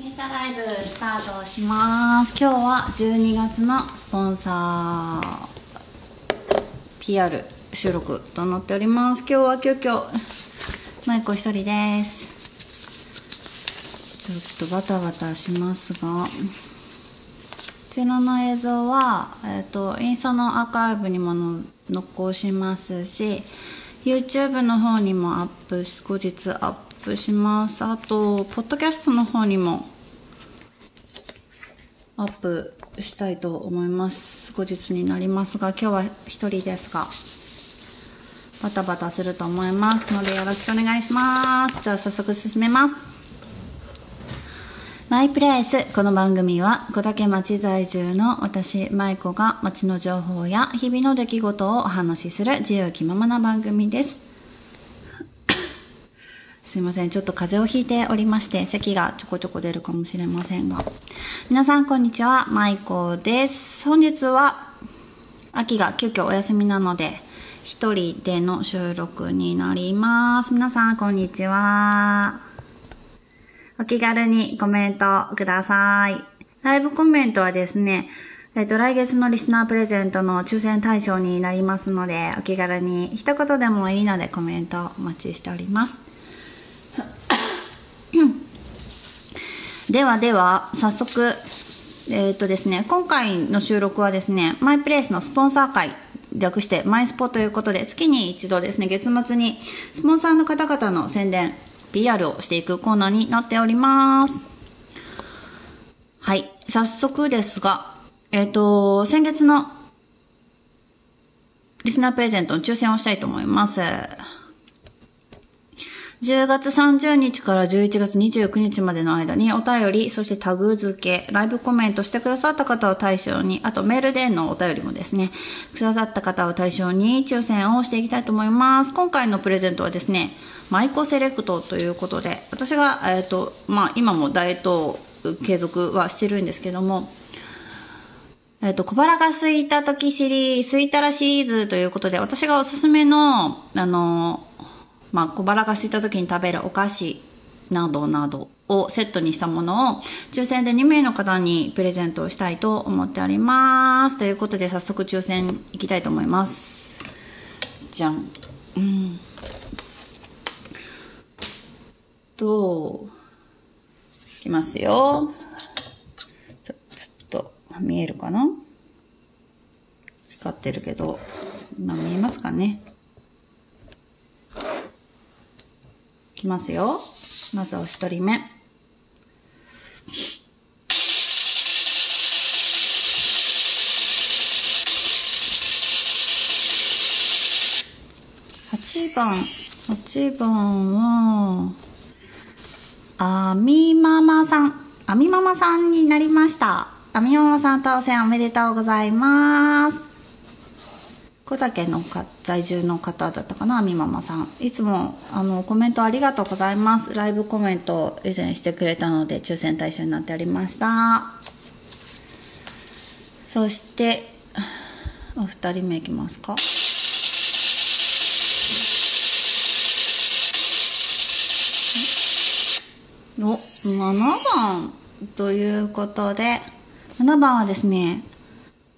インスタライブスタートします。今日は12月のスポンサー PR 収録となっております。今日は急遽マイコ一人です。ちょっとバタバタしますがこちらの映像は、えっ、とインスタのアーカイブにも残しますし YouTube の方にもアップ後日アップします。あとポッドキャストの方にもアップしたいと思います。後日になりますが今日は一人ですがバタバタすると思います。のでよろしくお願いします。じゃあ早速進めます。マイプレイス。この番組は小竹町在住の私、舞子が町の情報や日々の出来事をお話しする自由気ままな番組です。すいません。ちょっと風邪をひいておりまして、咳がちょこちょこ出るかもしれませんが。皆さん、こんにちは。舞子です。本日は、秋が急遽お休みなので、一人での収録になります。皆さん、こんにちは。お気軽にコメントください。ライブコメントはですね、えっ、と、来月のリスナープレゼントの抽選対象になりますので、お気軽に一言でもいいのでコメントお待ちしております。ではでは、早速、えっ、とですね、今回の収録はですね、マイプレイスのスポンサー会、略してマイスポということで、月に一度ですね、月末にスポンサーの方々の宣伝、PR をしていくコーナーになっております。はい。早速ですが、えっ、ー、と、先月のリスナープレゼントの抽選をしたいと思います。10月30日から11月29日までの間にお便り、そしてタグ付け、ライブコメントしてくださった方を対象に、あとメールでのお便りもですね、くださった方を対象に抽選をしていきたいと思います。今回のプレゼントはですね、マイコセレクトということで、私が、えっ、ー、と、まあ、今もダイエット継続はしてるんですけども、えっ、ー、と、小腹が空いた時シリーズ、空いたらシリーズということで、私がおすすめの、あの、まあ、小腹が空いた時に食べるお菓子などなどをセットにしたものを抽選で2名の方にプレゼントをしたいと思っております。ということで早速抽選いきたいと思います。じゃん。うん。と、いきますよ。ちょ、ちょっと、見えるかな？光ってるけど、今見えますかねきますよ。まずお一人目。8番、8番は、あみママさん、あみママさんになりました。あみママさん当選おめでとうございます。小竹の在住の方だったかな、みママさん。いつも、あの、コメントありがとうございます。ライブコメントを以前してくれたので、抽選対象になっておりました。そして、お二人目いきますか。お、7番ということで、7番はですね、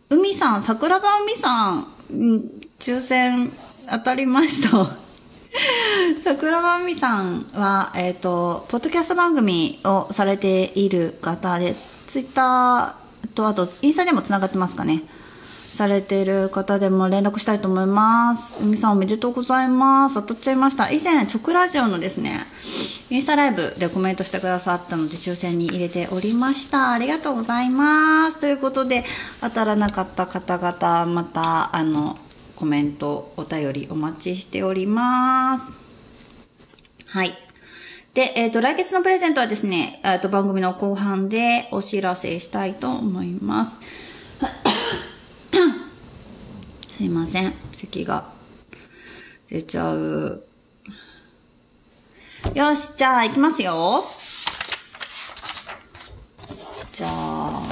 海さん、桜庭海さん、抽選当たりました。桜庭美さんは、えっ、ー、と、ポッドキャスト番組をされている方で、ツイッターと、あと、インスタでもつながってますかね。されている方でも連絡したいと思います。海さんおめでとうございます。当たっちゃいました。以前、直ラジオのですね、インスタライブでコメントしてくださったので抽選に入れておりました。ありがとうございます。ということで、当たらなかった方々、また、あの、コメント、お便りお待ちしております。はい。で、えっ、ー、と、来月のプレゼントはですね、えっ、ー、と、番組の後半でお知らせしたいと思います。すいません。咳が出ちゃう。よし、じゃあ行きますよ。じゃあ、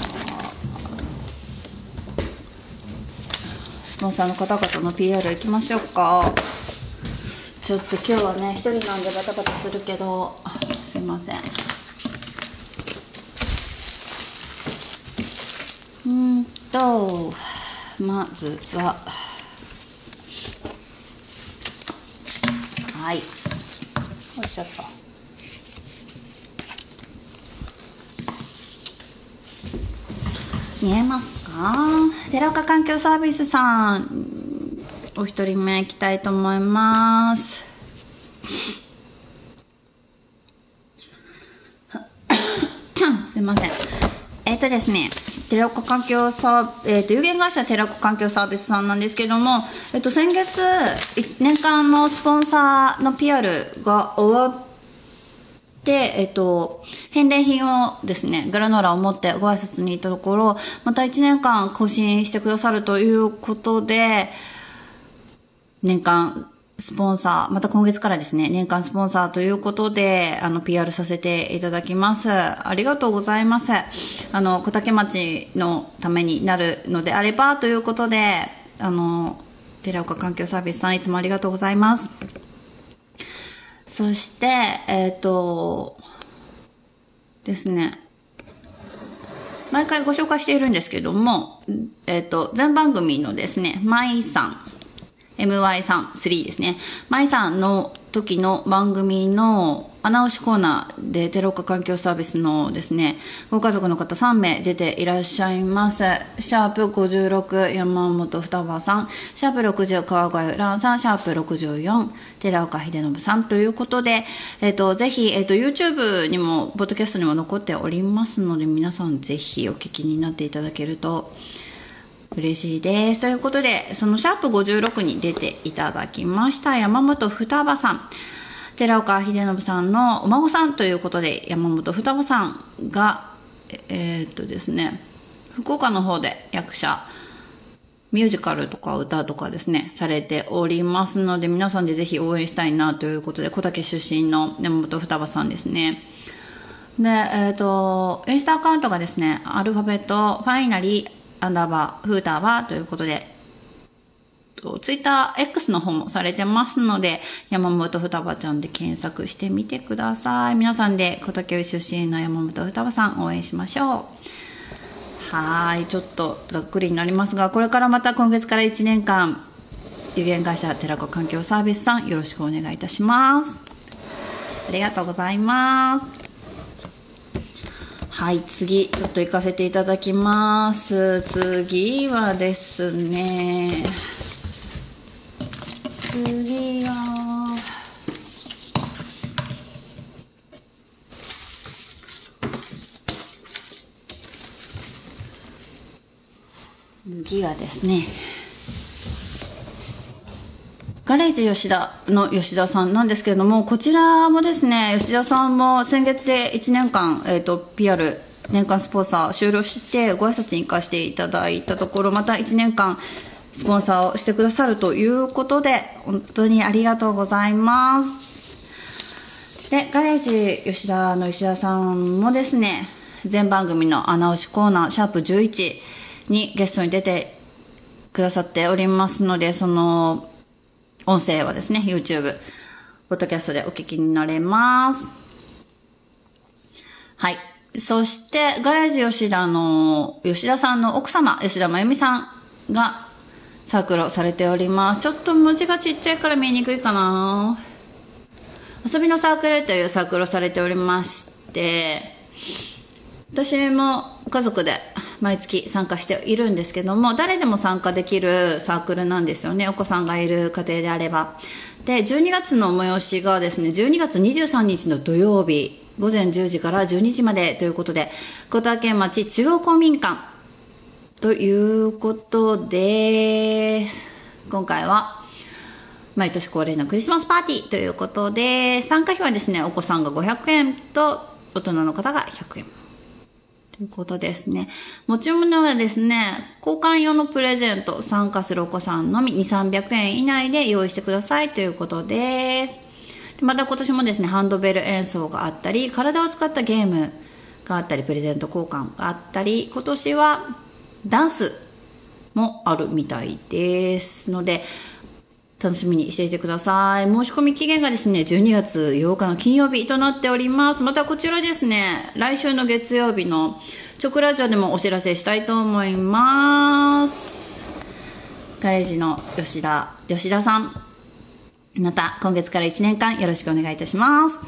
スポンサーの方々の PR 行きましょうか。ちょっと今日はね、一人なんでバタバタするけど、すいません。うんと、まずは。はい。よいしょっと見えますか？寺岡環境サービスさん。お一人目いきたいと思います。すいませんえっ、とですね、寺岡環境サー、えっ、と、有限会社寺岡環境サービスさんなんですけども、えっ、と、先月、年間のスポンサーの PR が終わって、えっ、と、返礼品をですね、グラノーラを持ってご挨拶に行ったところ、また1年間更新してくださるということで、年間スポンサー、また今月からですね、年間スポンサーということで、あの、PR させていただきます。ありがとうございます。あの、小竹町のためになるのであれば、ということで、あの、寺岡環境サービスさん、いつもありがとうございます。そして、えっ、と、ですね、毎回ご紹介しているんですけども、えっ、と、全番組のですね、舞さん、MY さん3ですね。舞さんの時の番組の穴押しコーナーでテロッカ環境サービスのですね、ご家族の方3名出ていらっしゃいます。シャープ56山本双葉さん、シャープ60川越蘭さん、シャープ64寺岡秀信さんということで、えっ、と、ぜひ、えっ、と、YouTube にも、ポッドキャストにも残っておりますので、皆さんぜひお聞きになっていただけると、嬉しいです。ということで、そのシャープ56に出ていただきました山本双葉さん。寺岡秀信さんのお孫さんということで、山本双葉さんが、えーっとですね、福岡の方で役者、ミュージカルとか歌とかですね、されておりますので、皆さんでぜひ応援したいなということで、小竹出身の山本双葉さんですね。で、えっ、と、インスタアカウントがですね、アルファベット、ファイナリー、アンダーバー、フーターバーということで、ツイッター X の方もされてますので、山本双葉ちゃんで検索してみてください。皆さんで小竹出身の山本双葉さん応援しましょう。はい、ちょっとざっくりになりますが、これからまた今月から1年間、有限会社寺子環境サービスさんよろしくお願いいたします。ありがとうございます。はい、次、ちょっと行かせていただきます。次はですね、次は、次はですね、ガレージ吉田の吉田さんなんですけれども、こちらもですね、吉田さんも先月で1年間、えっ、と、PR、年間スポンサー終了してご挨拶に行かせていただいたところ、また1年間スポンサーをしてくださるということで、本当にありがとうございます。で、ガレージ吉田の吉田さんもですね、全番組の穴押しコーナー、シャープ11にゲストに出てくださっておりますので、その、音声はですね、YouTube、ポッドキャストでお聞きになれます。はい。そして、ガレージ吉田の、吉田さんの奥様、吉田真由美さんがサークルをされております。ちょっと文字がちっちゃいから見えにくいかな遊びのサークルというサークルをされておりまして、私も家族で毎月参加しているんですけども、誰でも参加できるサークルなんですよね。お子さんがいる家庭であれば。で、12月の催しがですね、12月23日の土曜日、午前10時から12時までということで、小竹町中央公民館ということで、今回は毎年恒例のクリスマスパーティーということで、参加費はですね、お子さんが500円と大人の方が100円。ということですね。持ち物はですね、交換用のプレゼント、参加するお子さんのみ2、300円以内で用意してくださいということです。でまた今年もですね、ハンドベル演奏があったり、体を使ったゲームがあったり、プレゼント交換があったり、今年はダンスもあるみたいですので、楽しみにしていてください。申し込み期限がですね、12月8日の金曜日となっております。またこちらですね、来週の月曜日の直ラジオでもお知らせしたいと思います。ガレージの吉田、吉田さん。また今月から1年間よろしくお願いいたします。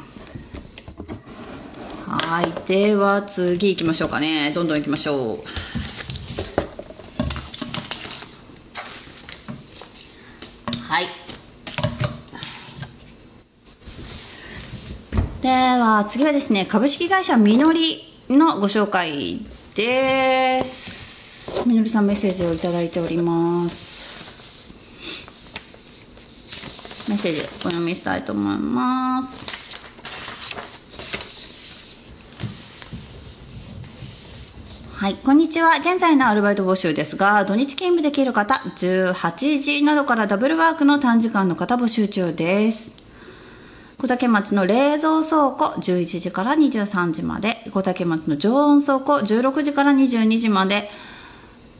はい。では次行きましょうかね。どんどん行きましょう。では、次はですね、株式会社みのりのご紹介です。みのりさんメッセージをいただいております。メッセージお読みしたいと思います。はい、こんにちは。現在のアルバイト募集ですが、土日勤務できる方、18時などからダブルワークの短時間の方募集中です。小竹町の冷蔵倉庫11時から23時まで、小竹町の常温倉庫16時から22時まで、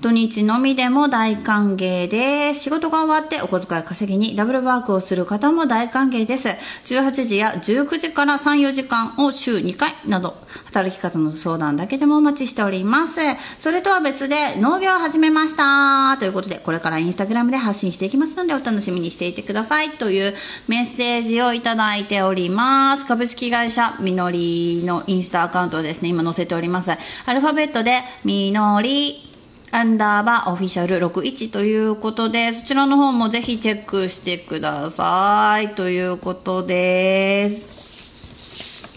土日のみでも大歓迎です。仕事が終わってお小遣い稼ぎにダブルワークをする方も大歓迎です。18時や19時から3、4時間を週2回など、働き方の相談だけでもお待ちしております。それとは別で農業を始めました。ということで、これからインスタグラムで発信していきますので、お楽しみにしていてください。というメッセージをいただいております。株式会社みのりのインスタアカウントをですね、今載せております。アルファベットで、みのり、アンダーバーオフィシャル61ということで、そちらの方もぜひチェックしてください。ということです。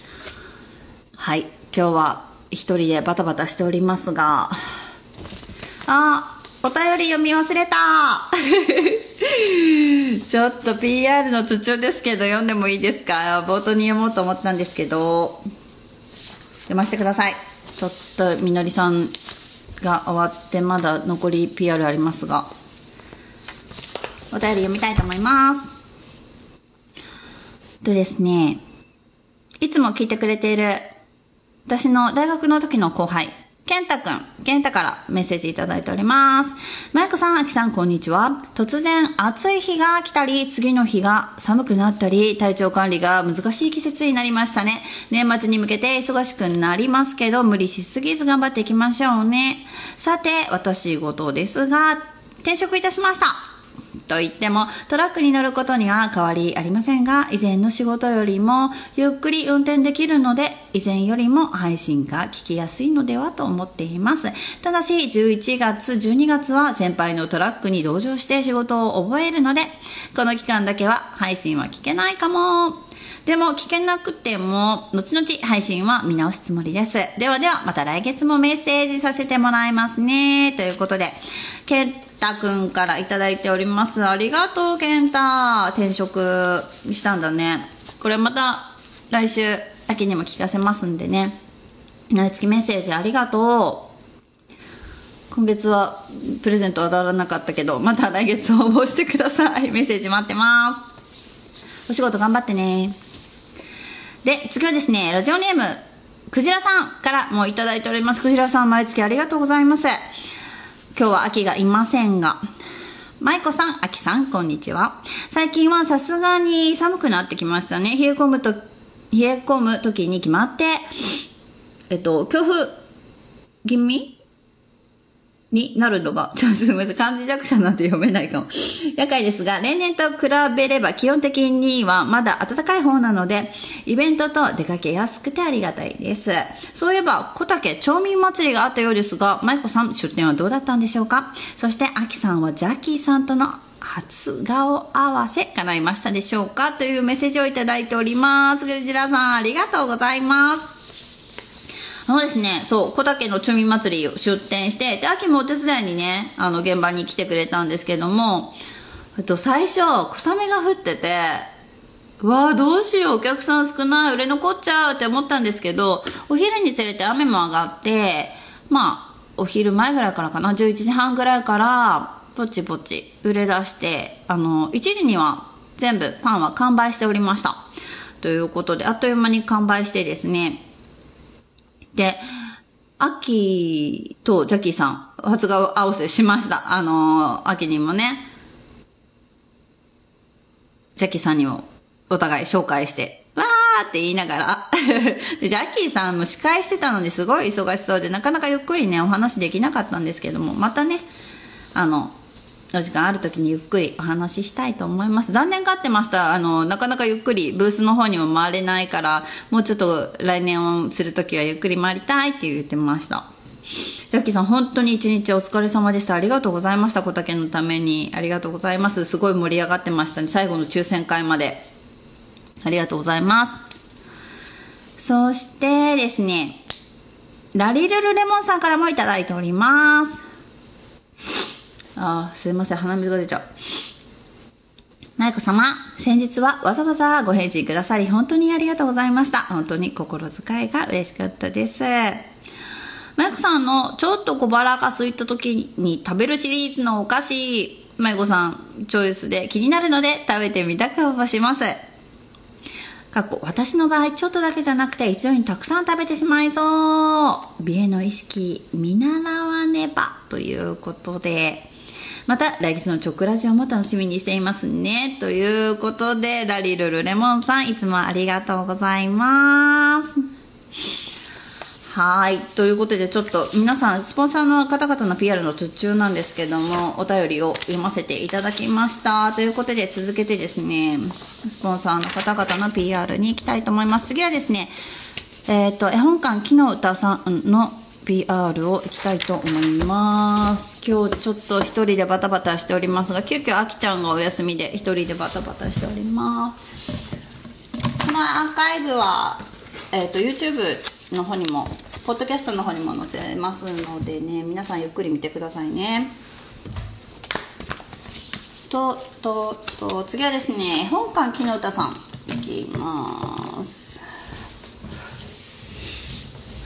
はい。今日は一人でバタバタしておりますが、あ、お便り読み忘れた ちょっと PR の途中ですけど読んでもいいですか？冒頭に読もうと思ったんですけど、読ませてください。ちょっとみのりさんが終わってまだ残り PR ありますがお便り読みたいと思います。とですねいつも聞いてくれている私の大学の時の後輩健太くん、健太からメッセージいただいております。マイコさん、アキさん、こんにちは。突然、暑い日が来たり、次の日が寒くなったり、体調管理が難しい季節になりましたね。年末に向けて忙しくなりますけど、無理しすぎず頑張っていきましょうね。さて、私事ですが、転職いたしました。と言っても、トラックに乗ることには変わりありませんが、以前の仕事よりもゆっくり運転できるので、以前よりも配信が聞きやすいのではと思っています。ただし、11月、12月は先輩のトラックに同乗して仕事を覚えるので、この期間だけは配信は聞けないかも。でも聞けなくても、後々配信は見直すつもりです。ではでは、また来月もメッセージさせてもらいますね。ということで、ケンタくんからいただいております。ありがとう、ケンタ。転職したんだね。これまた来週秋にも聞かせますんでね。毎月メッセージありがとう。今月はプレゼント当たらなかったけど、また来月応募してください。メッセージ待ってます。お仕事頑張ってね。で、次はですね、ラジオネーム、クジラさんからもいただいております。クジラさん、毎月ありがとうございます。今日は秋がいませんが、舞子さん、秋さん、こんにちは。最近はさすがに寒くなってきましたね。冷え込むと、冷え込む時に決まって、えっと、強風気味になるのが、ちょっとすみません、漢字弱者なんて読めないかも。夜会ですが、例年と比べれば基本的にはまだ暖かい方なので、イベントと出かけやすくてありがたいです。そういえば、小竹町民祭りがあったようですが、舞子さん、出店はどうだったんでしょうか？そして、秋さんはジャッキーさんとの初顔合わせ叶いましたでしょうか？というメッセージをいただいております。グジラさん、ありがとうございます。あのですね、そう、小竹の町民祭りを出店して、で、秋もお手伝いにね、あの、現場に来てくれたんですけども、えっと、最初、小雨が降ってて、わあどうしよう、お客さん少ない、売れ残っちゃうって思ったんですけど、お昼につれて雨も上がって、まあ、お昼前ぐらいからかな、11時半ぐらいから、ぼちぼち売れ出して、あの、1時には全部パンは完売しておりました。ということで、あっという間に完売してですね、で、アキとジャッキーさん、初顔合わせしました。あのー、秋にもね。ジャッキーさんにもお互い紹介して、わーって言いながら ジャッキーさんも司会してたのにすごい忙しそうで、なかなかゆっくりね、お話できなかったんですけども、またね、あの、お時間ある時にゆっくりお話ししたいと思います。残念がってました。あの、なかなかゆっくりブースの方にも回れないから、もうちょっと来年をする時はゆっくり回りたいって言ってました。ジャッキーさん、本当に一日お疲れ様でした。ありがとうございました。小竹のために。ありがとうございます。すごい盛り上がってましたね。最後の抽選会まで。ありがとうございます。そしてですね、ラリルルレモンさんからもいただいております。あすいません、鼻水が出ちゃう。マイコ様、先日はわざわざご返信くださり、本当にありがとうございました。本当に心遣いが嬉しかったです。マイコさんのちょっと小腹が空いた時に食べるシリーズのお菓子、マイコさん、チョイスで気になるので食べてみたく応募します。かっこ私の場合ちょっとだけじゃなくて一度にたくさん食べてしまいそう美への意識見習わねばということでまた来月のチョクラジオも楽しみにしていますね。ということで、ラリルルレモンさん、いつもありがとうございます。はい。ということで、ちょっと皆さん、スポンサーの方々の PR の途中なんですけども、お便りを読ませていただきました。ということで、続けてですね、スポンサーの方々の PR に行きたいと思います。次はですね、えっ、ー、と、絵本館木の歌さんの PR をいきたいと思います。今日ちょっと一人でバタバタしておりますが急遽あきちゃんがお休みで一人でバタバタしております。このアーカイブは、えーと、YouTube の方にもポッドキャストの方にも載せますのでね皆さんゆっくり見てくださいね。ととと次はですね本館木の歌さんいきます。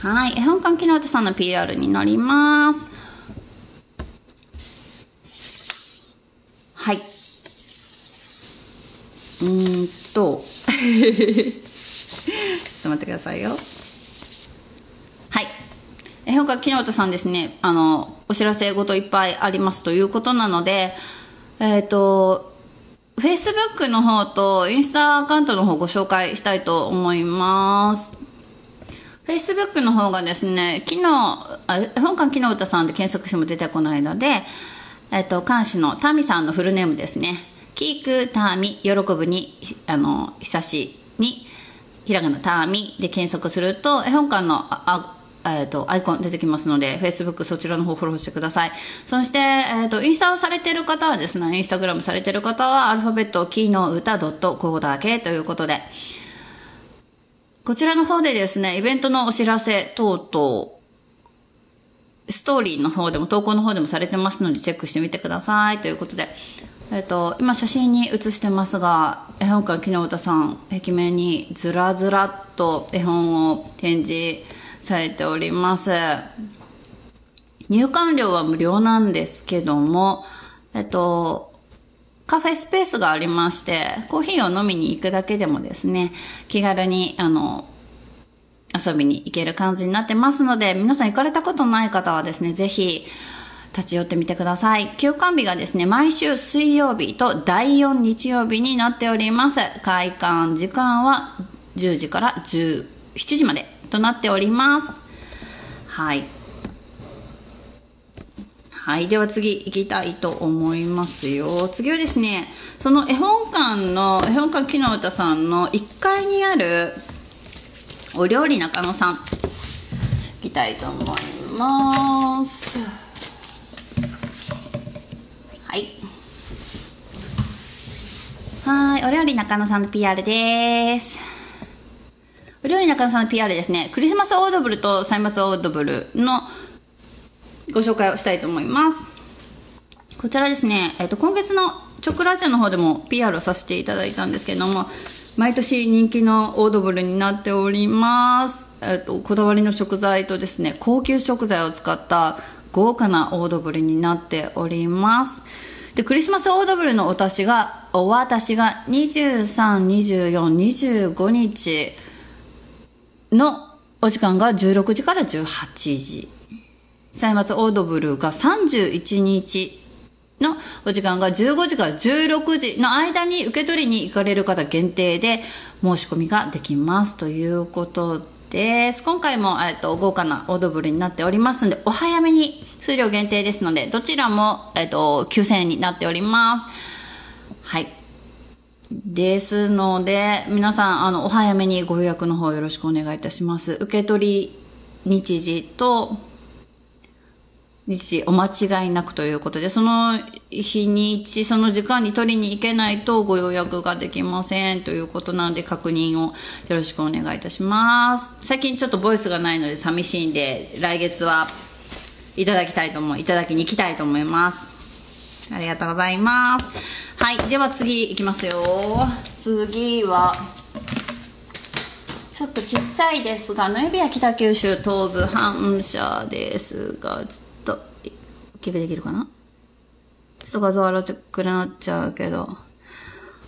はい。絵本館木の歌さんの PR になります。はい。うんと。ちょっと待ってくださいよ。はい。絵本館木の歌さんですね、あの、お知らせごといっぱいありますということなので、えっ、ー、と、Facebook の方とインスタアカウントの方ご紹介したいと思います。Facebook の方がですね、昨日、本館木の歌さんで検索しても出てこないので、えっと、監視のタミさんのフルネームですね。キーク、タミ、喜ぶに、あの、久しに、ひらがなタミで検索すると、絵本館の、あ、えっ、ー、と、アイコン出てきますので、Facebook そちらの方フォローしてください。そして、えっ、ー、と、インスタをされている方はですね、インスタグラムされている方は、アルファベット、キーの歌 .co だけということで、こちらの方でですね、イベントのお知らせ等々、ストーリーの方でも投稿の方でもされてますのでチェックしてみてくださいということで、えっ、と、今写真に写してますが、絵本館木の歌さん、壁面にずらずらっと絵本を展示されております。入館料は無料なんですけども、えっと、カフェスペースがありまして、コーヒーを飲みに行くだけでもですね、気軽に、あの、遊びに行ける感じになってますので、皆さん行かれたことない方はですね、ぜひ、立ち寄ってみてください。休館日がですね、毎週水曜日と第4日曜日になっております。開館時間は10時から17時までとなっております。はい。はい。では次行きたいと思いますよ。次はですね、その絵本館の、絵本館木の歌さんの1階にあるお料理中野さん、行きたいと思います。はい。はい。お料理中野さんの PR です。お料理中野さんの PR ですね。クリスマスオードブルと歳末オードブルのご紹介をしたいと思います。こちらですね、えっ、と、今月のチョクラジオの方でも PR をさせていただいたんですけれども、毎年人気のオードブルになっております。えっ、と、こだわりの食材とですね、高級食材を使った豪華なオードブルになっております。で、クリスマスオードブルのお達しが、お渡しが23、24、25日のお時間が16時から18時。歳末オードブルが31日のお時間が15時から16時の間に受け取りに行かれる方限定で申し込みができますということです。今回も、えっと、豪華なオードブルになっておりますので、お早めに数量限定ですので、どちらも、えっと、9000円になっております。はい。ですので、皆さん、あの、お早めにご予約の方よろしくお願いいたします。受け取り日時と、日お間違いなくということで、その日にち、その時間に取りに行けないとご予約ができませんということなので確認をよろしくお願いいたします。最近ちょっとボイスがないので寂しいんで、来月はいただきたいと思う、いただきに行きたいと思います。ありがとうございます。はい。では次行きますよ。次は、ちょっとちっちゃいですが、ノエビア北九州東部反射ですが、ちょっと、きくできるかな？ちょっと画像荒くなっちゃうけど。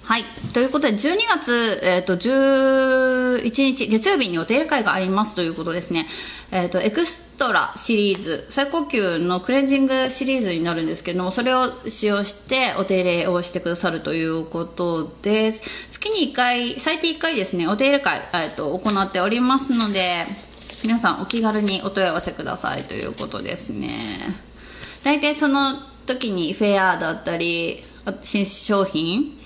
はい。ということで、12月、えっ、と、11日、月曜日にお手入れ会がありますということですね。えっ、と、エクストラシリーズ、最高級のクレンジングシリーズになるんですけども、それを使用してお手入れをしてくださるということです。月に1回、最低1回ですね、お手入れ会、えっ、と、行っておりますので、皆さんお気軽にお問い合わせくださいということですね。大体その時にフェアだったり、新商品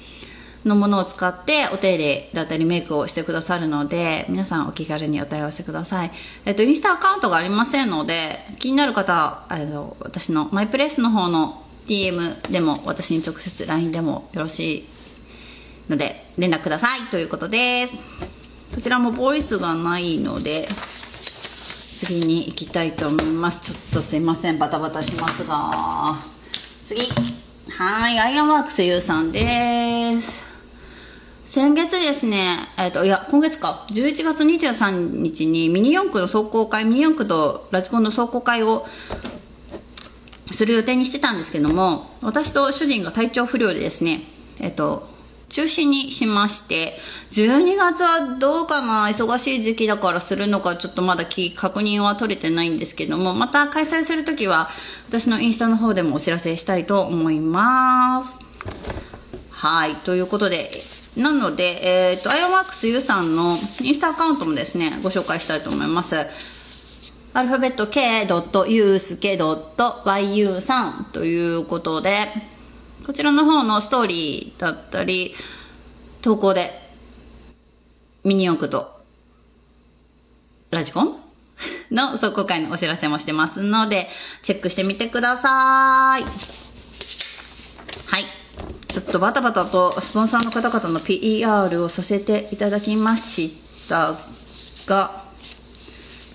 のものを使ってお手入れだったりメイクをしてくださるので、皆さんお気軽にお問い合わせください。えっと、インスタアカウントがありませんので、気になる方は、あの、私のマイプレスの方の DM でも、私に直接 LINE でもよろしいので、連絡くださいということです。こちらもボイスがないので、次に行きたいと思います。ちょっとすいません、バタバタしますが。次。はい、アイアンワークスゆうさんです。先月ですね、えっ、と、いや、今月か、11月23日にミニ四駆の壮行会、ミニ四駆とラジコンの壮行会をする予定にしてたんですけども、私と主人が体調不良でですね、えっ、と、中止にしまして、12月はどうかな忙しい時期だからするのかちょっとまだ確認は取れてないんですけども、また開催するときは私のインスタの方でもお知らせしたいと思います。はい、ということで、なので、えっ、と、アイアンワークス U さんのインスタアカウントもですね、ご紹介したいと思います。アルファベット k.yusuke.yu さんということで、こちらの方のストーリーだったり、投稿で、ミニ四駆と、ラジコン？の走行会のお知らせもしてますので、チェックしてみてください。はい。ちょっとバタバタとスポンサーの方々の PER をさせていただきましたが、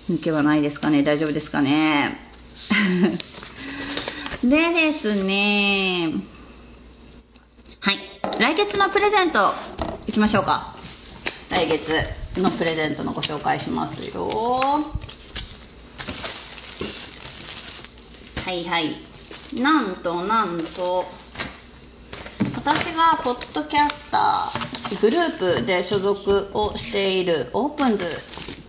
抜けはないですかね？大丈夫ですかね？でですね、来月のプレゼント、いきましょうか。来月のプレゼントのご紹介しますよ。はいはい。なんとなんと、私がポッドキャスターグループで所属をしているオープンズっ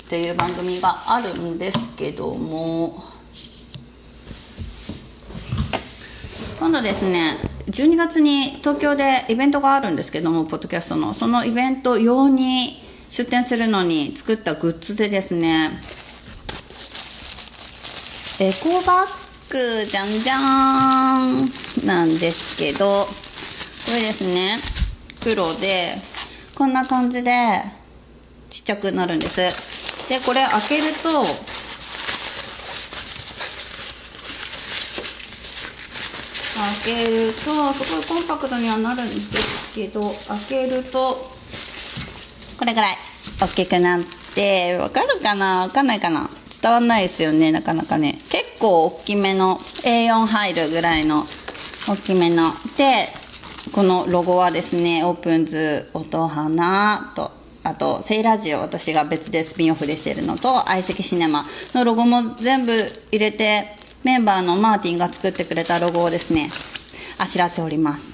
ていう番組があるんですけども、今度ですね12月に東京でイベントがあるんですけどもポッドキャストの。そのイベント用に出展するのに作ったグッズでですねエコバッグじゃんじゃーんなんですけどこれですね黒でこんな感じでちっちゃくなるんです。でこれ開けると開けるとすごいコンパクトにはなるんですけど開けるとこれぐらい。大きくなってわかるかな？わかんないかな？伝わんないですよね。なかなかね。結構大きめの A4 入るぐらいの大きめの。でこのロゴはですねオープンズ音花とあと、セイラジオ、私が別でスピンオフでしてるのと、相席シネマのロゴも全部入れて、メンバーのマーティンが作ってくれたロゴをですね、あしらっております。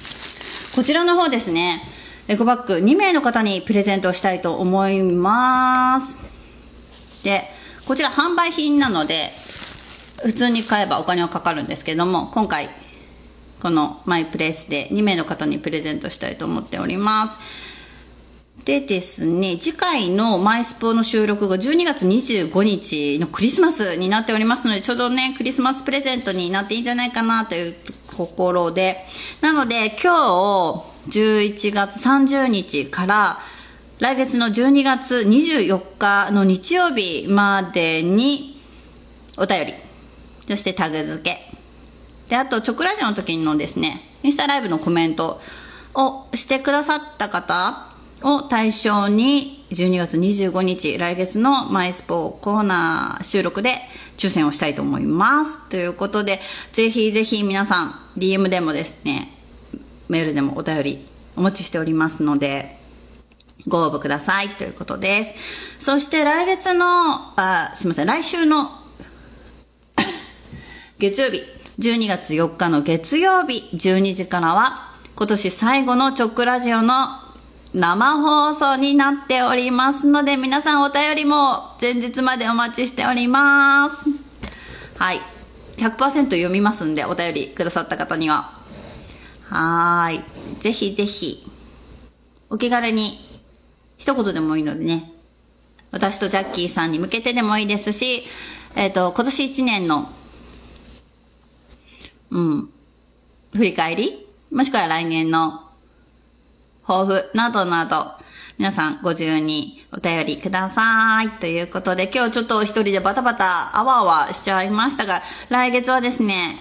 こちらの方ですね、エコバッグ2名の方にプレゼントしたいと思います。で、こちら販売品なので、普通に買えばお金はかかるんですけども、今回、このマイプレイスで2名の方にプレゼントしたいと思っております。でですね、次回のマイスポの収録が12月25日のクリスマスになっておりますので、ちょうどね、クリスマスプレゼントになっていいんじゃないかなというところで、なので今日11月30日から来月の12月24日の日曜日までにお便り、そしてタグ付け、で、あと、直ラジオの時のですね、インスタライブのコメントをしてくださった方を対象に、12月25日、来月のマイスポコーナー収録で抽選をしたいと思います。ということで、ぜひぜひ皆さん、DM でもですね、メールでもお便りお待ちしておりますので、ご応募くださいということです。そして来月の、あ、すみません、来週の 月曜日、12月4日の月曜日12時からは今年最後の直ラジオの生放送になっておりますので皆さんお便りも前日までお待ちしております。はい。100%読みますんでお便りくださった方には。はーい。ぜひぜひお気軽に一言でもいいのでね。私とジャッキーさんに向けてでもいいですし、えっ、と、今年1年のうん。振り返りもしくは来年の抱負などなど、皆さんご自由にお便りください。ということで、今日ちょっと一人でバタバタ、あわあわしちゃいましたが、来月はですね、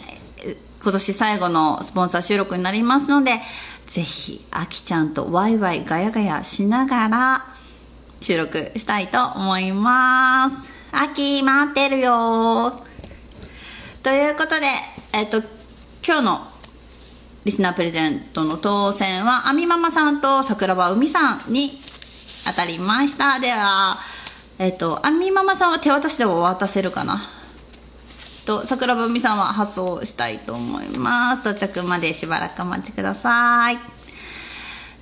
今年最後のスポンサー収録になりますので、ぜひ、あきちゃんとワイワイガヤガヤしながら収録したいと思います。あき、待ってるよということで、えっと、今日のリスナープレゼントの当選は、あみママさんと桜庭海さんに当たりました。では、えっと、あみママさんは手渡しでも渡せるかな？と、桜庭海さんは発送したいと思います。到着までしばらくお待ちください。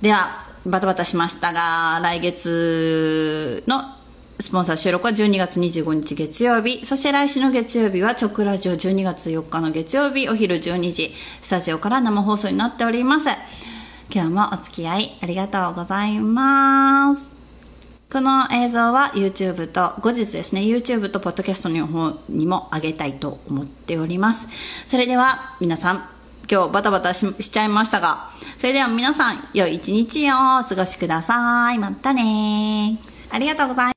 では、バタバタしましたが、来月のスポンサー収録は12月25日月曜日。そして来週の月曜日は直ラジオ12月4日の月曜日お昼12時、スタジオから生放送になっております。今日もお付き合いありがとうございます。この映像は YouTube と後日ですね、YouTube と Podcast の方にも上げたいと思っております。それでは皆さん、今日バタバタししちゃいましたが、それでは皆さん、良い一日をお過ごしください。またねありがとうございます。